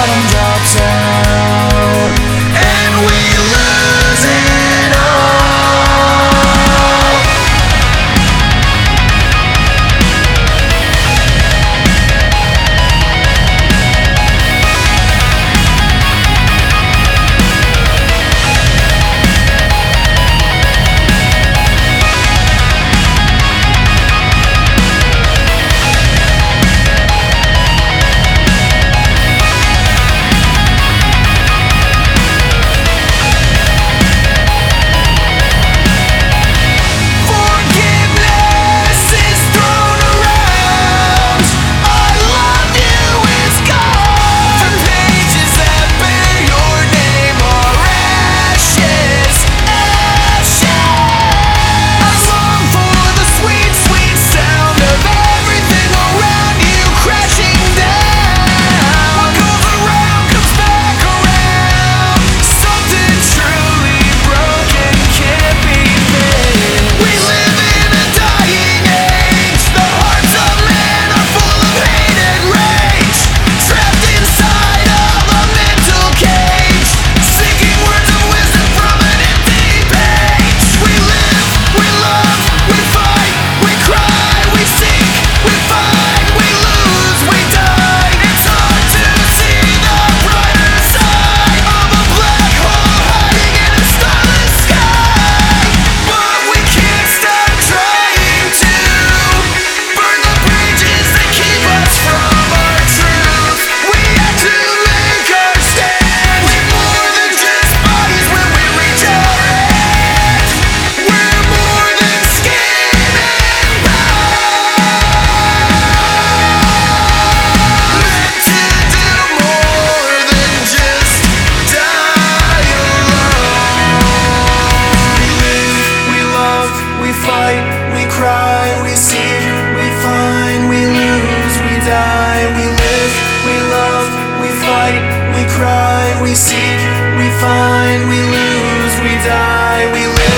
bottomed out town we seek, we find, we lose, we die, we